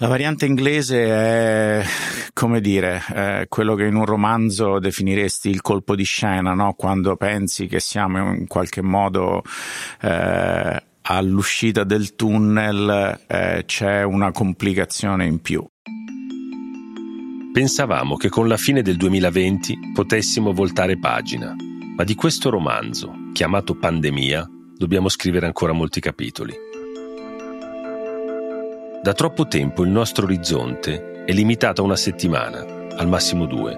La variante inglese è, come dire, è quello che in un romanzo definiresti il colpo di scena, no? quando pensi che siamo in qualche modo eh, all'uscita del tunnel eh, c'è una complicazione in più. Pensavamo che con la fine del 2020 potessimo voltare pagina, ma di questo romanzo, chiamato Pandemia, dobbiamo scrivere ancora molti capitoli. Da troppo tempo il nostro orizzonte è limitato a una settimana, al massimo due.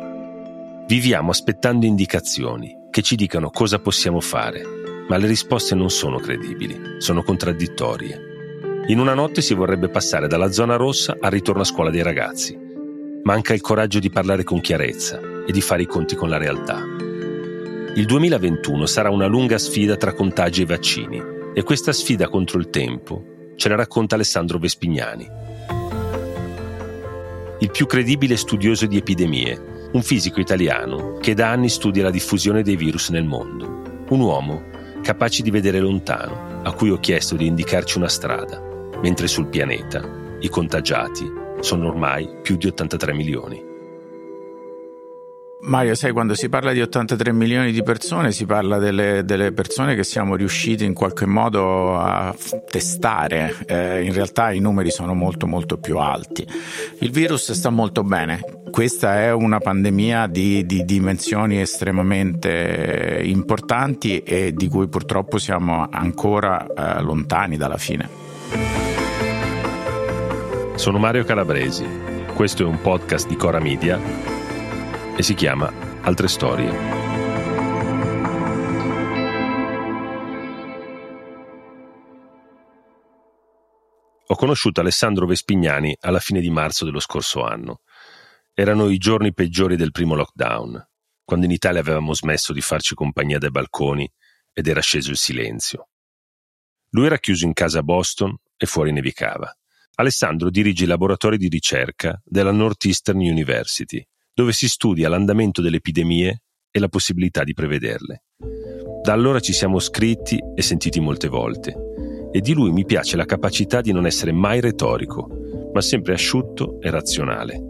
Viviamo aspettando indicazioni che ci dicano cosa possiamo fare, ma le risposte non sono credibili, sono contraddittorie. In una notte si vorrebbe passare dalla zona rossa al ritorno a scuola dei ragazzi. Manca il coraggio di parlare con chiarezza e di fare i conti con la realtà. Il 2021 sarà una lunga sfida tra contagi e vaccini e questa sfida contro il tempo ce la racconta Alessandro Vespignani. Il più credibile studioso di epidemie, un fisico italiano che da anni studia la diffusione dei virus nel mondo. Un uomo capace di vedere lontano, a cui ho chiesto di indicarci una strada, mentre sul pianeta i contagiati sono ormai più di 83 milioni. Mario, sai, quando si parla di 83 milioni di persone, si parla delle, delle persone che siamo riusciti in qualche modo a testare. Eh, in realtà i numeri sono molto molto più alti. Il virus sta molto bene. Questa è una pandemia di, di dimensioni estremamente importanti e di cui purtroppo siamo ancora eh, lontani dalla fine. Sono Mario Calabresi. Questo è un podcast di Cora Media e si chiama Altre Storie. Ho conosciuto Alessandro Vespignani alla fine di marzo dello scorso anno. Erano i giorni peggiori del primo lockdown, quando in Italia avevamo smesso di farci compagnia dai balconi ed era sceso il silenzio. Lui era chiuso in casa a Boston e fuori nevicava. Alessandro dirige i laboratori di ricerca della Northeastern University, dove si studia l'andamento delle epidemie e la possibilità di prevederle. Da allora ci siamo scritti e sentiti molte volte e di lui mi piace la capacità di non essere mai retorico, ma sempre asciutto e razionale.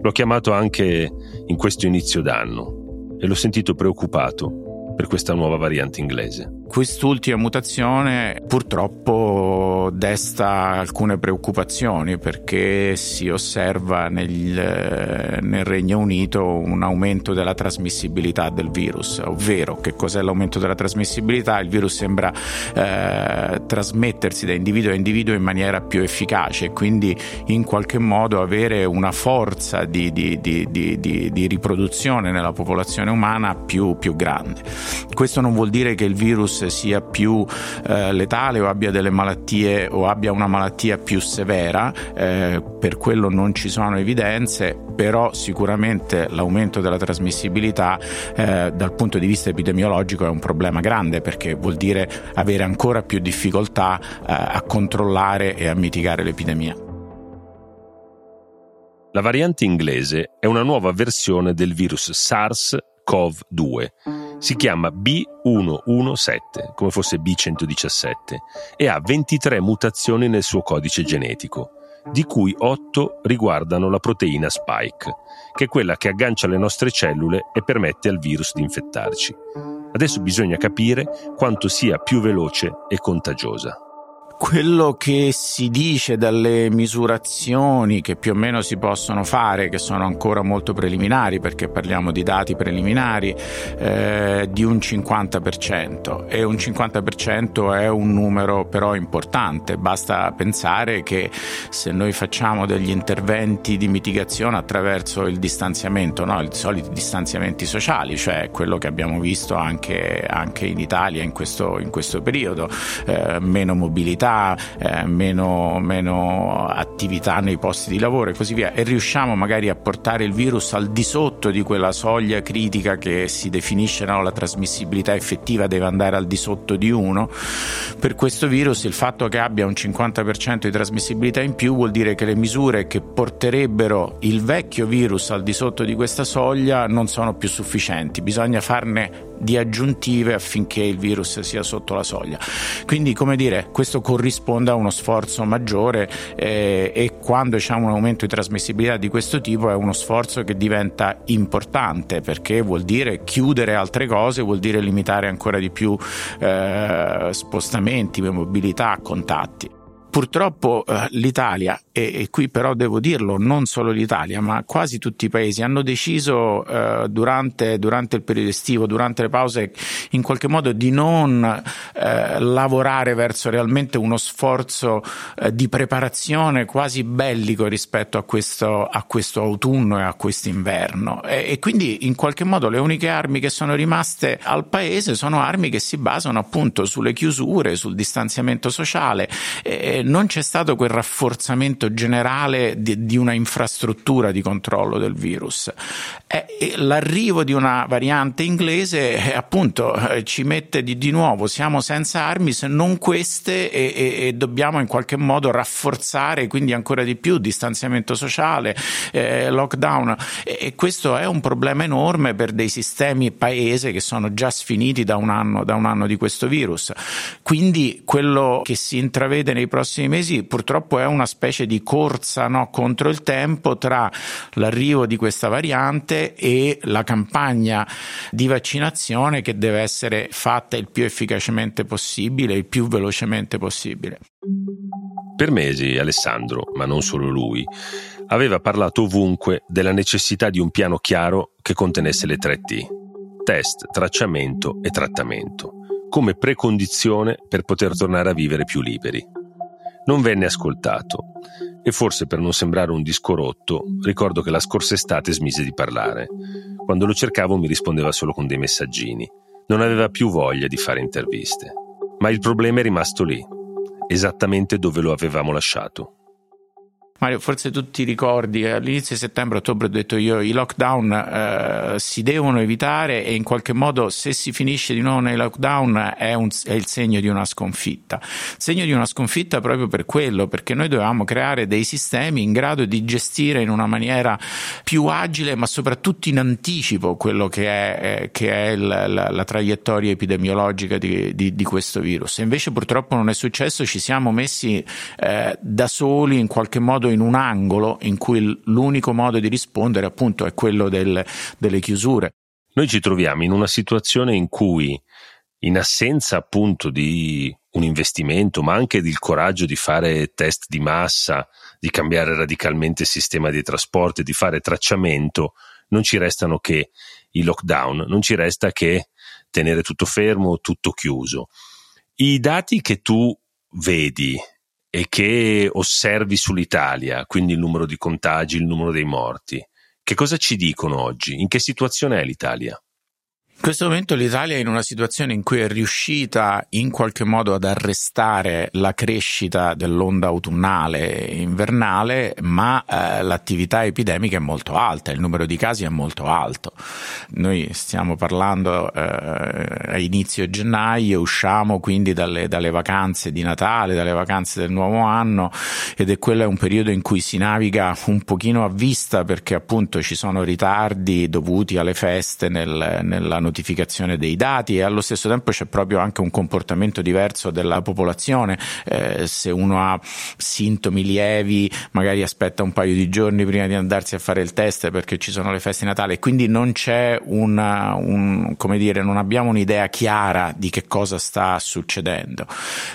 L'ho chiamato anche in questo inizio d'anno e l'ho sentito preoccupato per questa nuova variante inglese. Quest'ultima mutazione purtroppo desta alcune preoccupazioni perché si osserva nel, nel, Regno Unito un aumento della trasmissibilità del virus, ovvero che cos'è l'aumento della trasmissibilità? Il virus sembra eh, trasmettersi da individuo a individuo in maniera più efficace quindi in qualche modo avere una forza di, di, di, di riproduzione nella popolazione umana più, più grande. Questo non vuol dire che il virus sia più eh, letale o abbia delle malattie o abbia una malattia più severa, eh, per quello non ci sono evidenze, però sicuramente l'aumento della trasmissibilità eh, dal punto di vista epidemiologico è un problema grande perché vuol dire avere ancora più difficoltà eh, a controllare e a mitigare l'epidemia. La variante inglese è una nuova versione del virus SARS-CoV-2 si chiama B117, come fosse B117, e ha 23 mutazioni nel suo codice genetico, di cui 8 riguardano la proteina spike, che è quella che aggancia le nostre cellule e permette al virus di infettarci. Adesso bisogna capire quanto sia più veloce e contagiosa quello che si dice dalle misurazioni che più o meno si possono fare, che sono ancora molto preliminari perché parliamo di dati preliminari, eh, di un 50% e un 50% è un numero però importante, basta pensare che se noi facciamo degli interventi di mitigazione attraverso il distanziamento, no? i soliti distanziamenti sociali, cioè quello che abbiamo visto anche, anche in Italia in questo, in questo periodo, eh, meno mobilità, eh, meno, meno attività nei posti di lavoro e così via, e riusciamo magari a portare il virus al di sotto di quella soglia critica che si definisce no, la trasmissibilità effettiva deve andare al di sotto di 1, per questo virus il fatto che abbia un 50% di trasmissibilità in più vuol dire che le misure che porterebbero il vecchio virus al di sotto di questa soglia non sono più sufficienti, bisogna farne di aggiuntive affinché il virus sia sotto la soglia. Quindi, come dire, questo corrisponde a uno sforzo maggiore eh, e quando c'è un aumento di trasmissibilità di questo tipo è uno sforzo che diventa importante perché vuol dire chiudere altre cose, vuol dire limitare ancora di più eh, spostamenti, mobilità, contatti. Purtroppo eh, l'Italia, e, e, qui però devo dirlo, non solo l'Italia, ma quasi tutti i paesi hanno deciso eh, durante, durante, il periodo estivo, durante le pause, in qualche modo di non eh, lavorare verso realmente uno sforzo eh, di preparazione quasi bellico rispetto a questo, a questo autunno e a questo inverno. E, e, quindi in qualche modo le uniche armi che sono rimaste al paese sono armi che si basano appunto sulle chiusure, sul distanziamento sociale non c'è stato quel rafforzamento generale di, di una infrastruttura di controllo del virus. E, l'arrivo di una variante inglese eh, appunto eh, ci mette di, di, nuovo, siamo senza armi se non queste e, e, e, dobbiamo in qualche modo rafforzare quindi ancora di più distanziamento sociale, eh, lockdown e, questo è un problema enorme per dei sistemi paese che sono già sfiniti da un anno, da un anno di questo virus. Quindi quello che si intravede nei prossimi prossimi mesi purtroppo è una specie di corsa no, contro il tempo tra l'arrivo di questa variante e la campagna di vaccinazione che deve essere fatta il più efficacemente possibile, il più velocemente possibile. Per mesi Alessandro, ma non solo lui, aveva parlato ovunque della necessità di un piano chiaro che contenesse le tre T, test, tracciamento e trattamento, come precondizione per poter tornare a vivere più liberi non venne ascoltato e forse per non sembrare un disco rotto, ricordo che la scorsa estate smise di parlare. Quando lo cercavo mi rispondeva solo con dei messaggini. Non aveva più voglia di fare interviste. Ma il problema è rimasto lì, esattamente dove lo avevamo lasciato. Mario, forse tu ti ricordi, all'inizio di settembre-ottobre ho detto io i lockdown eh, si devono evitare e in qualche modo se si finisce di nuovo nei lockdown è, un, è, il segno di una sconfitta. Segno di una sconfitta proprio per quello, perché noi dovevamo creare dei sistemi in grado di gestire in una maniera più agile, ma soprattutto in anticipo quello che è, eh, che è il, la, la, traiettoria epidemiologica di, di, di, questo virus. E invece purtroppo non è successo, ci siamo messi eh, da soli in qualche modo in un angolo in cui l'unico modo di rispondere appunto è quello del, delle chiusure. Noi ci troviamo in una situazione in cui in assenza appunto di un investimento, ma anche del coraggio di fare test di massa, di cambiare radicalmente il sistema di trasporto e di fare tracciamento, non ci restano che i lockdown, non ci resta che tenere tutto fermo, tutto chiuso. I dati che tu vedi e che osservi sull'Italia, quindi il numero di contagi, il numero dei morti, che cosa ci dicono oggi? In che situazione è l'Italia? In questo momento l'Italia è in una situazione in cui è riuscita in qualche modo ad arrestare la crescita dell'onda autunnale e invernale, ma eh, l'attività epidemica è molto alta, il numero di casi è molto alto. Noi stiamo parlando eh, a inizio gennaio, usciamo quindi dalle, dalle, vacanze di Natale, dalle vacanze del nuovo anno ed è quello un periodo in cui si naviga un pochino a vista perché appunto ci sono ritardi dovuti alle feste nel, nella notificazione dei dati e allo stesso tempo c'è proprio anche un comportamento diverso della popolazione. Eh, se uno ha sintomi lievi, magari aspetta un paio di giorni prima di andarsi a fare il test perché ci sono le feste di Natale, quindi non c'è una, un, come dire, non abbiamo un'idea chiara di che cosa sta succedendo.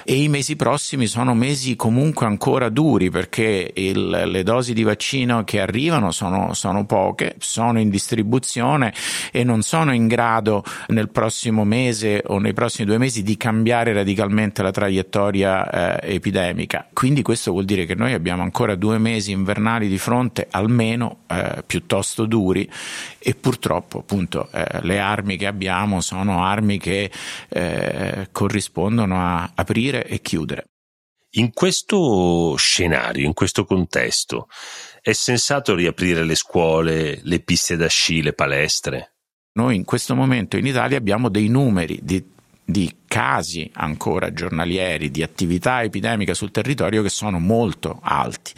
E i mesi prossimi sono mesi comunque ancora duri perché il, le dosi di vaccino che arrivano sono, sono poche, sono in distribuzione e non sono in grado grado nel prossimo mese o nei prossimi due mesi di cambiare radicalmente la traiettoria eh, epidemica. Quindi questo vuol dire che noi abbiamo ancora due mesi invernali di fronte almeno eh, piuttosto duri e purtroppo appunto eh, le armi che abbiamo sono armi che eh, corrispondono a aprire e chiudere. In questo scenario, in questo contesto, è sensato riaprire le scuole, le piste da sci, le palestre? Noi in questo momento in Italia abbiamo dei numeri di, di casi ancora giornalieri di attività epidemica sul territorio che sono molto alti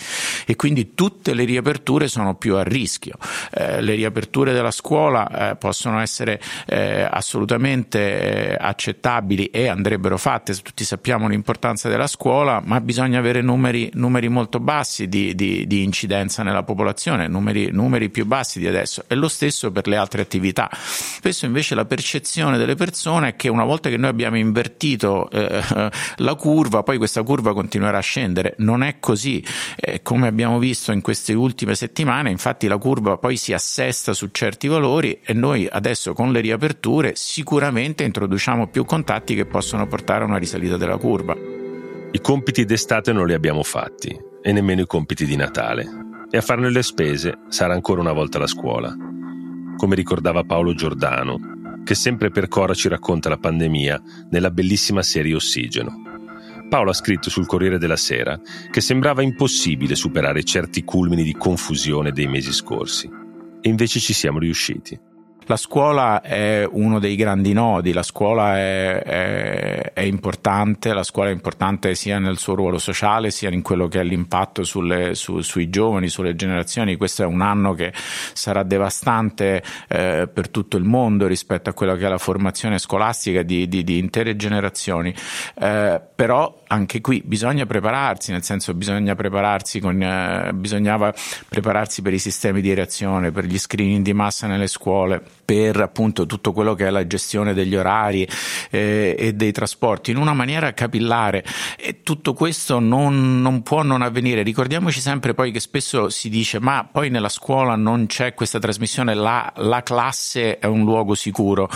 e quindi tutte le riaperture sono più a rischio. Eh, le riaperture della scuola eh, possono essere eh, assolutamente eh, accettabili e andrebbero fatte, tutti sappiamo l'importanza della scuola, ma bisogna avere numeri, numeri molto bassi di, di, di, incidenza nella popolazione, numeri, numeri più bassi di adesso e lo stesso per le altre attività. Spesso invece la percezione delle persone è che una volta che noi abbiamo invertito eh, la curva, poi questa curva continuerà a scendere. Non è così. Eh, come abbiamo visto in queste ultime settimane, infatti la curva poi si assesta su certi valori e noi adesso con le riaperture sicuramente introduciamo più contatti che possono portare a una risalita della curva. I compiti d'estate non li abbiamo fatti e nemmeno i compiti di Natale. E a farne le spese sarà ancora una volta la scuola. Come ricordava Paolo Giordano, che sempre per Cora ci racconta la pandemia nella bellissima serie Ossigeno. Paolo ha scritto sul Corriere della Sera che sembrava impossibile superare certi culmini di confusione dei mesi scorsi. E invece ci siamo riusciti. La scuola è uno dei grandi nodi, la scuola è, è, è, importante, la scuola è importante sia nel suo ruolo sociale sia in quello che è l'impatto sulle, su, sui giovani, sulle generazioni. Questo è un anno che sarà devastante eh, per tutto il mondo rispetto a quella che è la formazione scolastica di, di, di intere generazioni. Eh, però anche qui bisogna prepararsi, nel senso bisogna prepararsi con, eh, bisognava prepararsi per i sistemi di reazione, per gli screening di massa nelle scuole per appunto tutto quello che è la gestione degli orari eh, e dei trasporti in una maniera capillare e tutto questo non, non, può non avvenire. Ricordiamoci sempre poi che spesso si dice ma poi nella scuola non c'è questa trasmissione, la, la classe è un luogo sicuro.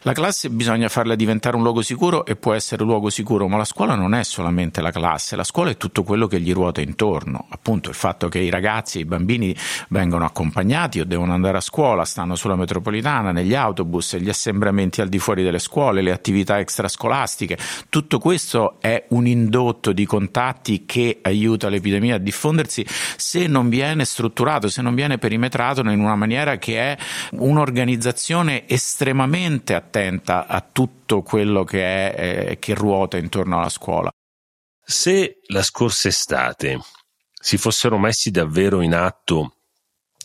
La classe bisogna farla diventare un luogo sicuro e può essere un luogo sicuro, ma la scuola non è solamente la classe, la scuola è tutto quello che gli ruota intorno, appunto il fatto che i ragazzi e i bambini vengono accompagnati o devono andare a scuola, stanno sulla metropolitana metropolitana, negli autobus, gli assembramenti al di fuori delle scuole, le attività extrascolastiche. Tutto questo è un indotto di contatti che aiuta l'epidemia a diffondersi se non viene strutturato, se non viene perimetrato in una maniera che è un'organizzazione estremamente attenta a tutto quello che, è, eh, che ruota intorno alla scuola. Se la scorsa estate si fossero messi davvero in atto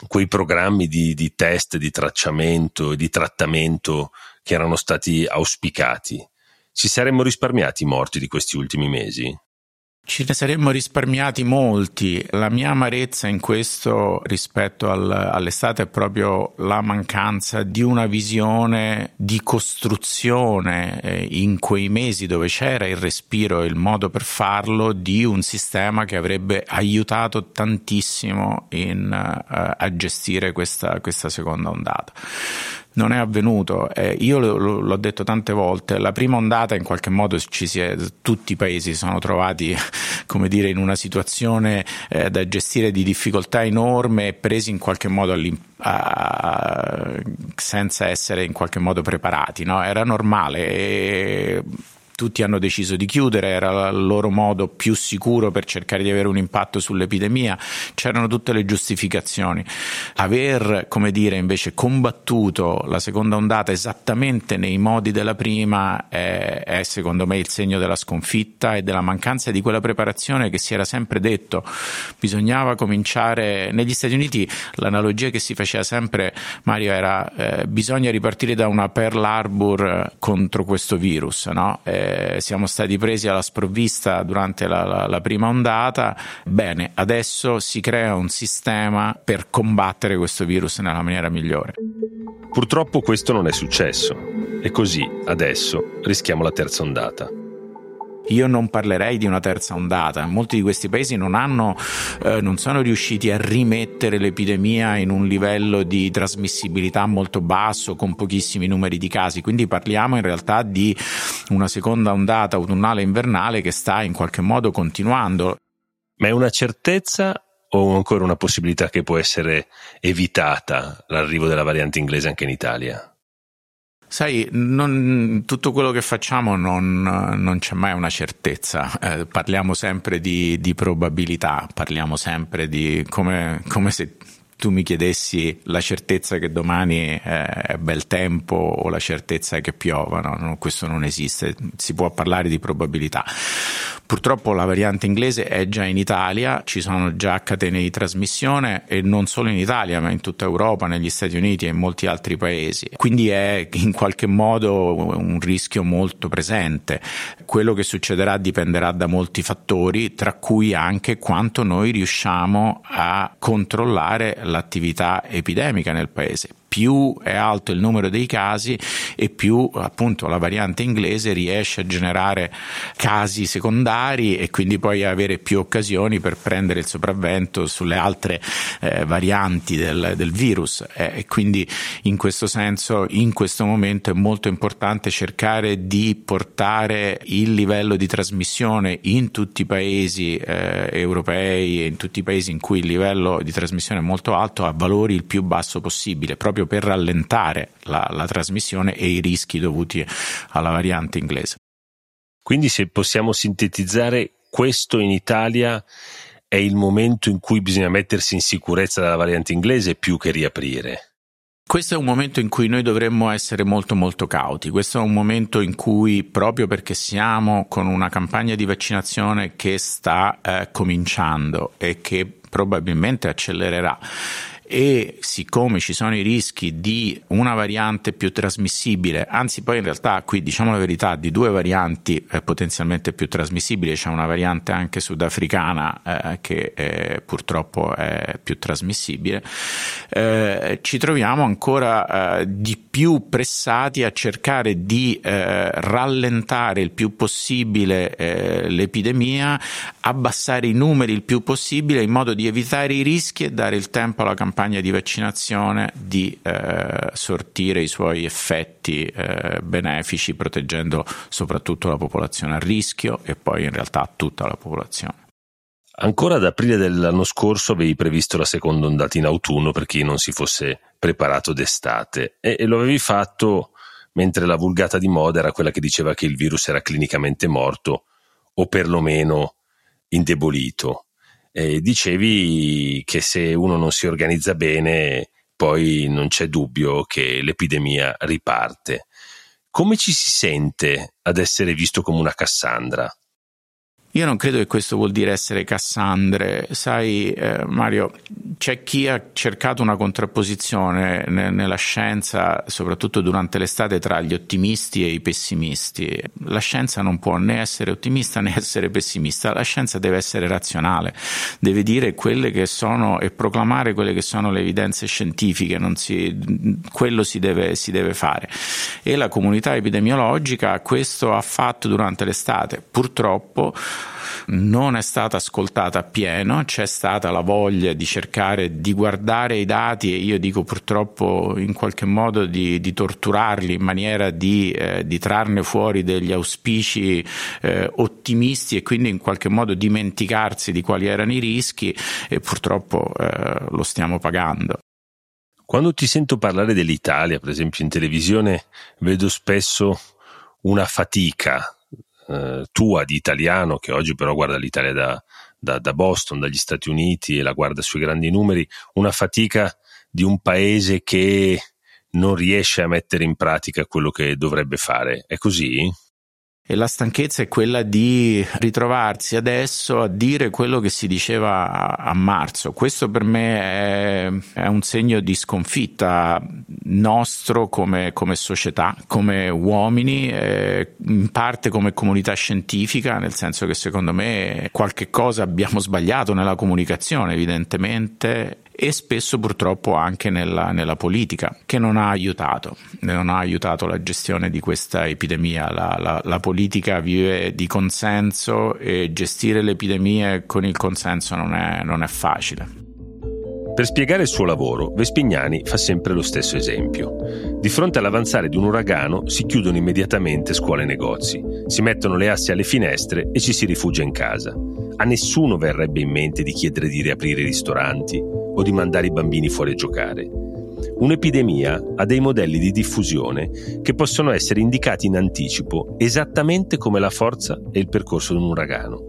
quei programmi di, di test, di tracciamento e di trattamento che erano stati auspicati, ci saremmo risparmiati i morti di questi ultimi mesi? Ci ne saremmo risparmiati molti. La mia amarezza in questo rispetto al, all'estate è proprio la mancanza di una visione di costruzione eh, in quei mesi dove c'era il respiro e il modo per farlo di un sistema che avrebbe aiutato tantissimo in, uh, a gestire questa, questa seconda ondata non è avvenuto. Eh, io lo, l'ho detto tante volte, la prima ondata in qualche modo ci si è, tutti i paesi si sono trovati come dire, in una situazione eh, da gestire di difficoltà enorme e presi in qualche modo a, senza essere in qualche modo preparati. No? Era normale. E, tutti hanno deciso di chiudere, era il loro modo più sicuro per cercare di avere un impatto sull'epidemia, c'erano tutte le giustificazioni. Aver, come dire, invece combattuto la seconda ondata esattamente nei modi della prima è, è secondo me il segno della sconfitta e della mancanza di quella preparazione che si era sempre detto. Bisognava cominciare negli Stati Uniti l'analogia che si faceva sempre Mario era eh, bisogna ripartire da una Pearl Harbor contro questo virus, no? Eh, siamo stati presi alla sprovvista durante la, la, la prima ondata. Bene, adesso si crea un sistema per combattere questo virus nella maniera migliore. Purtroppo questo non è successo e così adesso rischiamo la terza ondata. Io non parlerei di una terza ondata. Molti di questi paesi non, hanno, eh, non sono riusciti a rimettere l'epidemia in un livello di trasmissibilità molto basso, con pochissimi numeri di casi. Quindi parliamo in realtà di una seconda ondata autunnale e invernale che sta in qualche modo continuando. Ma è una certezza o ancora una possibilità che può essere evitata l'arrivo della variante inglese anche in Italia? Sai, non, tutto quello che facciamo non, non c'è mai una certezza, eh, parliamo sempre di, di, probabilità, parliamo sempre di come, come se tu mi chiedessi la certezza che domani è bel tempo o la certezza che piova, no? questo non esiste, si può parlare di probabilità. Purtroppo la variante inglese è già in Italia, ci sono già catene di trasmissione e non solo in Italia, ma in tutta Europa, negli Stati Uniti e in molti altri paesi. Quindi è in qualche modo un rischio molto presente. Quello che succederà dipenderà da molti fattori, tra cui anche quanto noi riusciamo a controllare l'attività epidemica nel paese più è alto il numero dei casi e più appunto la variante inglese riesce a generare casi secondari e quindi poi avere più occasioni per prendere il sopravvento sulle altre eh, varianti del, del virus. Eh, e quindi in questo senso in questo momento è molto importante cercare di portare il livello di trasmissione in tutti i paesi eh, europei e in tutti i paesi in cui il livello di trasmissione è molto alto a valori il più basso possibile proprio per rallentare la, la trasmissione e i rischi dovuti alla variante inglese. Quindi se possiamo sintetizzare questo in Italia è il momento in cui bisogna mettersi in sicurezza dalla variante inglese più che riaprire. Questo è un momento in cui noi dovremmo essere molto molto cauti, questo è un momento in cui proprio perché siamo con una campagna di vaccinazione che sta eh, cominciando e che probabilmente accelererà e siccome ci sono i rischi di una variante più trasmissibile, anzi poi in realtà qui diciamo la verità di due varianti eh, potenzialmente più trasmissibili, c'è una variante anche sudafricana eh, che eh, purtroppo è più trasmissibile, eh, ci troviamo ancora eh, di più pressati a cercare di eh, rallentare il più possibile l'epidemia, abbassare i numeri il più possibile in modo di evitare i rischi e dare il tempo alla campagna campagna di vaccinazione di eh, sortire i suoi effetti eh, benefici proteggendo soprattutto la popolazione a rischio e poi in realtà tutta la popolazione. Ancora ad aprile dell'anno scorso avevi previsto la seconda ondata in autunno per chi non si fosse preparato d'estate e, e lo avevi fatto mentre la vulgata di moda era quella che diceva che il virus era clinicamente morto o perlomeno indebolito eh, dicevi che se uno non si organizza bene, poi non c'è dubbio che l'epidemia riparte. Come ci si sente ad essere visto come una Cassandra? Io non credo che questo vuol dire essere Cassandre, sai eh, Mario, c'è chi ha cercato una contrapposizione ne- nella scienza, soprattutto durante l'estate, tra gli ottimisti e i pessimisti. La scienza non può né essere ottimista né essere pessimista, la scienza deve essere razionale, deve dire quelle che sono e proclamare quelle che sono le evidenze scientifiche, si, quello si deve, si deve fare. E la comunità epidemiologica questo ha fatto durante l'estate, purtroppo non è stata ascoltata appieno, c'è stata la voglia di cercare di guardare i dati e io dico purtroppo in qualche modo di, di torturarli in maniera di, eh, di, trarne fuori degli auspici eh, ottimisti e quindi in qualche modo dimenticarsi di quali erano i rischi e purtroppo eh, lo stiamo pagando. Quando ti sento parlare dell'Italia, per esempio in televisione, vedo spesso una fatica eh, tua di italiano, che oggi però guarda l'Italia da, da, da Boston, dagli Stati Uniti e la guarda sui grandi numeri, una fatica di un paese che non riesce a mettere in pratica quello che dovrebbe fare. È così? E la stanchezza è quella di ritrovarsi adesso a dire quello che si diceva a, marzo. Questo per me è, è, un segno di sconfitta nostro come, come società, come uomini, eh, in parte come comunità scientifica, nel senso che secondo me qualche cosa abbiamo sbagliato nella comunicazione, evidentemente, e spesso purtroppo anche nella, nella, politica, che non ha aiutato, non ha aiutato la gestione di questa epidemia. La, la, la politica vive di consenso e gestire le epidemie con il consenso non è, non è facile. Per spiegare il suo lavoro, Vespignani fa sempre lo stesso esempio. Di fronte all'avanzare di un uragano si chiudono immediatamente scuole e negozi, si mettono le assi alle finestre e ci si rifugia in casa. A nessuno verrebbe in mente di chiedere di riaprire i ristoranti o di mandare i bambini fuori a giocare. Un'epidemia ha dei modelli di diffusione che possono essere indicati in anticipo esattamente come la forza e il percorso di un uragano.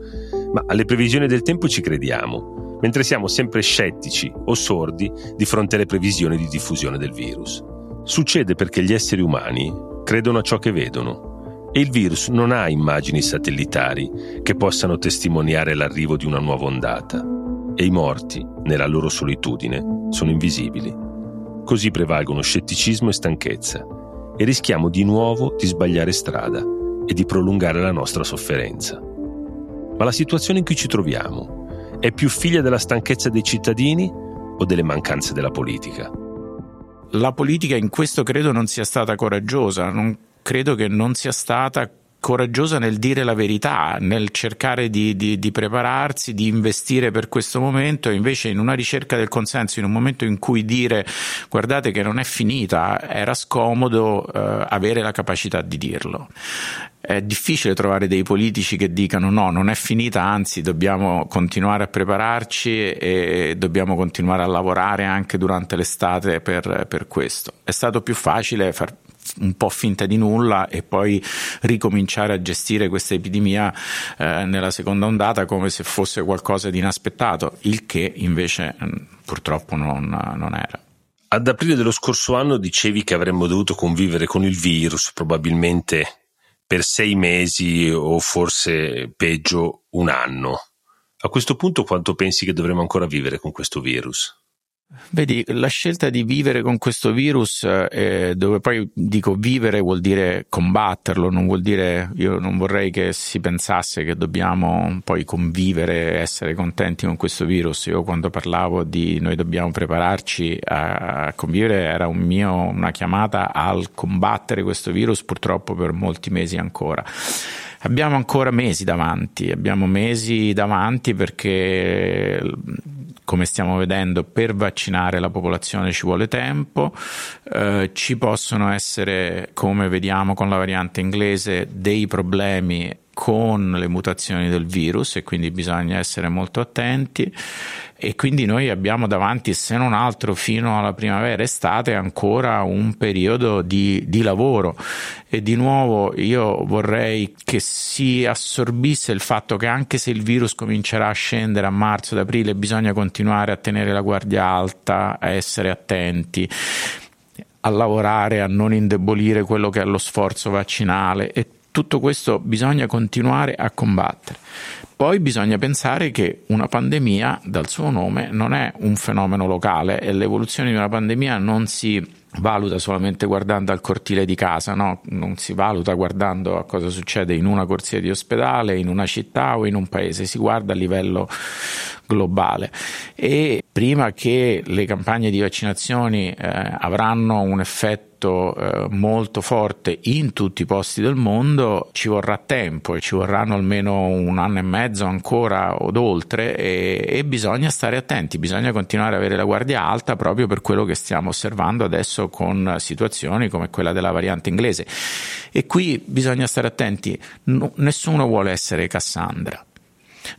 Ma alle previsioni del tempo ci crediamo mentre siamo sempre scettici o sordi di fronte alle previsioni di diffusione del virus. Succede perché gli esseri umani credono a ciò che vedono e il virus non ha immagini satellitari che possano testimoniare l'arrivo di una nuova ondata e i morti, nella loro solitudine, sono invisibili. Così prevalgono scetticismo e stanchezza e rischiamo di nuovo di sbagliare strada e di prolungare la nostra sofferenza. Ma la situazione in cui ci troviamo è più figlia della stanchezza dei cittadini o delle mancanze della politica? La politica in questo credo non sia stata coraggiosa, non credo che non sia stata coraggiosa nel dire la verità, nel cercare di, di, di, prepararsi, di investire per questo momento, invece in una ricerca del consenso, in un momento in cui dire guardate che non è finita, era scomodo eh, avere la capacità di dirlo. È difficile trovare dei politici che dicano no, non è finita, anzi dobbiamo continuare a prepararci e dobbiamo continuare a lavorare anche durante l'estate per, per questo. È stato più facile far un po' finta di nulla e poi ricominciare a gestire questa epidemia eh, nella seconda ondata come se fosse qualcosa di inaspettato, il che invece mm, purtroppo non, non era. Ad aprile dello scorso anno dicevi che avremmo dovuto convivere con il virus probabilmente per sei mesi o forse peggio un anno. A questo punto quanto pensi che dovremo ancora vivere con questo virus? Vedi, la scelta di vivere con questo virus, eh, dove poi dico vivere vuol dire combatterlo, non vuol dire, io non vorrei che si pensasse che dobbiamo poi convivere, essere contenti con questo virus. Io quando parlavo di noi dobbiamo prepararci a convivere era un mio, una chiamata al combattere questo virus purtroppo per molti mesi ancora. Abbiamo ancora mesi davanti, abbiamo mesi davanti perché come stiamo vedendo, per vaccinare la popolazione ci vuole tempo, eh, ci possono essere, come vediamo con la variante inglese, dei problemi con le mutazioni del virus e quindi bisogna essere molto attenti. E quindi noi abbiamo davanti, se non altro fino alla primavera estate, ancora un periodo di, di lavoro. E di nuovo io vorrei che si assorbisse il fatto che anche se il virus comincerà a scendere a marzo ed aprile bisogna continuare a tenere la guardia alta, a essere attenti a lavorare, a non indebolire quello che è lo sforzo vaccinale e tutto questo bisogna continuare a combattere. Poi bisogna pensare che una pandemia, dal suo nome, non è un fenomeno locale e l'evoluzione di una pandemia non si valuta solamente guardando al cortile di casa, no? non si valuta guardando a cosa succede in una corsia di ospedale, in una città o in un paese, si guarda a livello globale e prima che le campagne di vaccinazioni eh, avranno un effetto eh, molto forte in tutti i posti del mondo ci vorrà tempo e ci vorranno almeno un anno e mezzo ancora o oltre e, e bisogna stare attenti, bisogna continuare ad avere la guardia alta proprio per quello che stiamo osservando adesso con situazioni come quella della variante inglese. E qui bisogna stare attenti, no, nessuno vuole essere Cassandra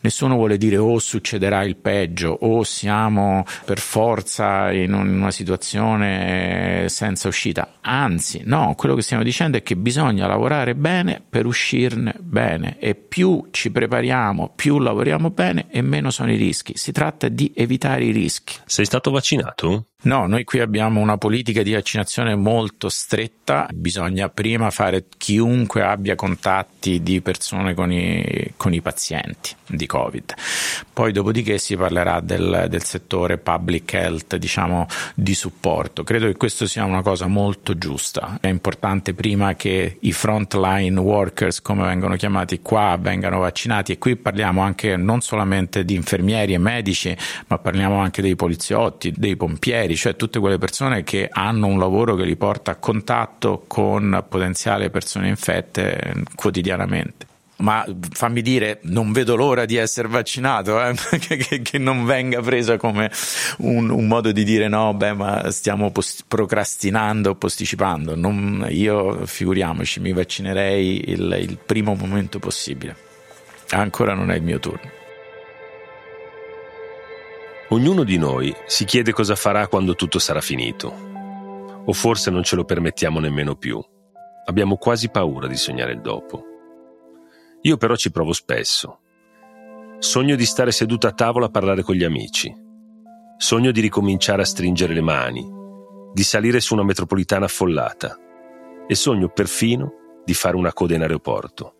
Nessuno vuole dire o oh, succederà il peggio o siamo per forza in una situazione senza uscita. Anzi, no, quello che stiamo dicendo è che bisogna lavorare bene per uscirne bene e più ci prepariamo, più lavoriamo bene e meno sono i rischi. Si tratta di evitare i rischi. Sei stato vaccinato? No, noi qui abbiamo una politica di vaccinazione molto stretta, bisogna prima fare chiunque abbia contatti di persone con i, con i pazienti di Covid, poi dopodiché si parlerà del, del, settore public health, diciamo di supporto. Credo che questo sia una cosa molto giusta, è importante prima che i frontline workers, come vengono chiamati qua, vengano vaccinati. E qui parliamo anche non solamente di infermieri e medici, ma parliamo anche dei poliziotti, dei pompieri, cioè tutte quelle persone che hanno un lavoro che li porta a contatto con potenziali persone infette quotidianamente ma fammi dire, non vedo l'ora di essere vaccinato, eh? che, che, non venga presa come un, un, modo di dire no, beh, ma stiamo post- procrastinando, posticipando. Non, io, figuriamoci, mi vaccinerei il, il primo momento possibile. Ancora non è il mio turno. Ognuno di noi si chiede cosa farà quando tutto sarà finito. O forse non ce lo permettiamo nemmeno più. Abbiamo quasi paura di sognare il dopo. Io però ci provo spesso. Sogno di stare seduto a tavola a parlare con gli amici. Sogno di ricominciare a stringere le mani, di salire su una metropolitana affollata. E sogno perfino di fare una coda in aeroporto.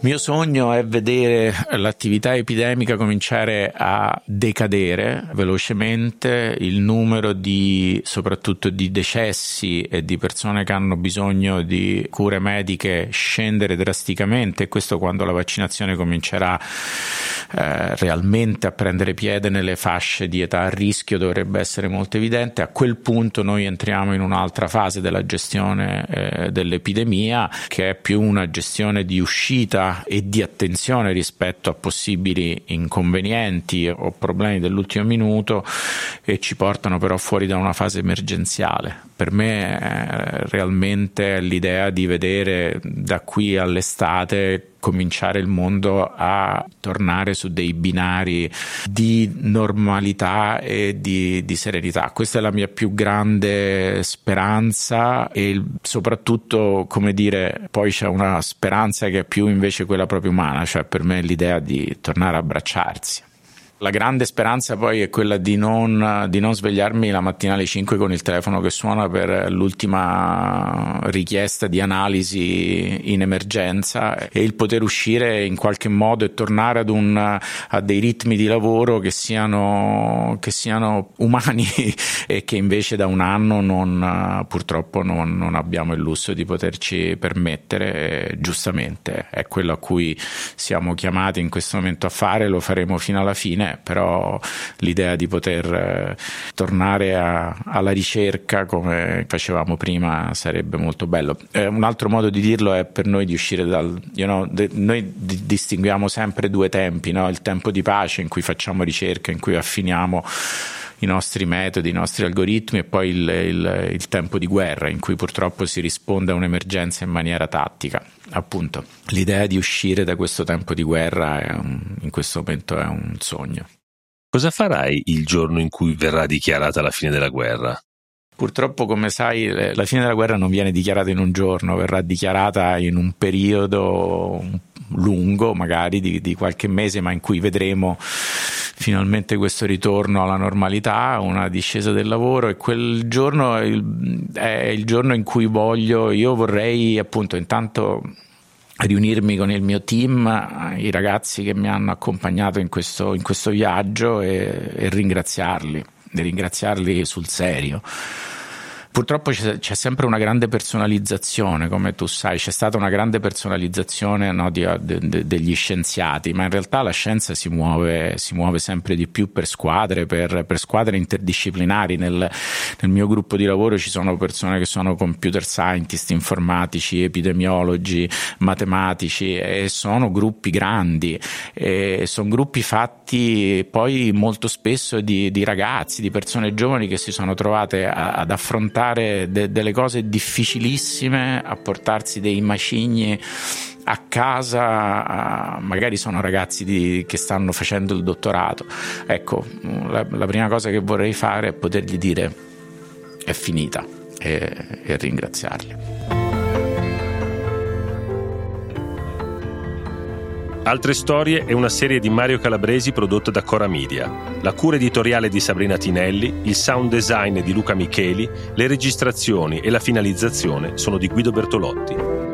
Mio sogno è vedere l'attività epidemica cominciare a decadere velocemente, il numero di soprattutto di decessi e di persone che hanno bisogno di cure mediche scendere drasticamente e questo quando la vaccinazione comincerà eh, realmente a prendere piede nelle fasce di età a rischio dovrebbe essere molto evidente. A quel punto noi entriamo in un'altra fase della gestione eh, dell'epidemia che è più una gestione di uscita e di attenzione rispetto a possibili inconvenienti o problemi dell'ultimo minuto e ci portano però fuori da una fase emergenziale. Per me è realmente l'idea di vedere da qui all'estate cominciare il mondo a tornare su dei binari di normalità e di, di, serenità. Questa è la mia più grande speranza e soprattutto, come dire, poi c'è una speranza che è più invece quella proprio umana, cioè per me l'idea di tornare a abbracciarsi. La grande speranza poi è quella di non, di non, svegliarmi la mattina alle 5 con il telefono che suona per l'ultima richiesta di analisi in emergenza e il poter uscire in qualche modo e tornare ad un, a dei ritmi di lavoro che siano, che siano umani e che invece da un anno non, purtroppo non, non abbiamo il lusso di poterci permettere. Giustamente è quello a cui siamo chiamati in questo momento a fare, lo faremo fino alla fine però l'idea di poter eh, tornare a, alla ricerca come facevamo prima sarebbe molto bello. Eh, un altro modo di dirlo è per noi di uscire dal... You know, de, noi di, distinguiamo sempre due tempi, no? il tempo di pace in cui facciamo ricerca, in cui affiniamo i nostri metodi, i nostri algoritmi e poi il, il, il, tempo di guerra in cui purtroppo si risponde a un'emergenza in maniera tattica. Appunto, l'idea di uscire da questo tempo di guerra un, in questo momento è un sogno. Cosa farai il giorno in cui verrà dichiarata la fine della guerra? Purtroppo, come sai, la fine della guerra non viene dichiarata in un giorno, verrà dichiarata in un periodo lungo, magari di, di qualche mese, ma in cui vedremo finalmente questo ritorno alla normalità, una discesa del lavoro e quel giorno è il, giorno in cui voglio, io vorrei appunto intanto riunirmi con il mio team, i ragazzi che mi hanno accompagnato in questo, in questo viaggio e, e ringraziarli, ringraziarli sul serio Purtroppo c'è, c'è, sempre una grande personalizzazione, come tu sai, c'è stata una grande personalizzazione no, di, de, de, degli scienziati, ma in realtà la scienza si muove, si muove sempre di più per squadre, per, per squadre interdisciplinari. Nel, nel, mio gruppo di lavoro ci sono persone che sono computer scientist, informatici, epidemiologi, matematici e sono gruppi grandi, sono gruppi fatti poi molto spesso di, di ragazzi, di persone giovani che si sono trovate a, ad affrontare affrontare de- delle cose difficilissime, a portarsi dei macigni a casa, magari sono ragazzi di, che stanno facendo il dottorato. Ecco, la, la, prima cosa che vorrei fare è potergli dire è finita e, e ringraziarli. Altre storie è una serie di Mario Calabresi prodotta da Cora Media. La cura editoriale di Sabrina Tinelli, il sound design di Luca Micheli, le registrazioni e la finalizzazione sono di Guido Bertolotti.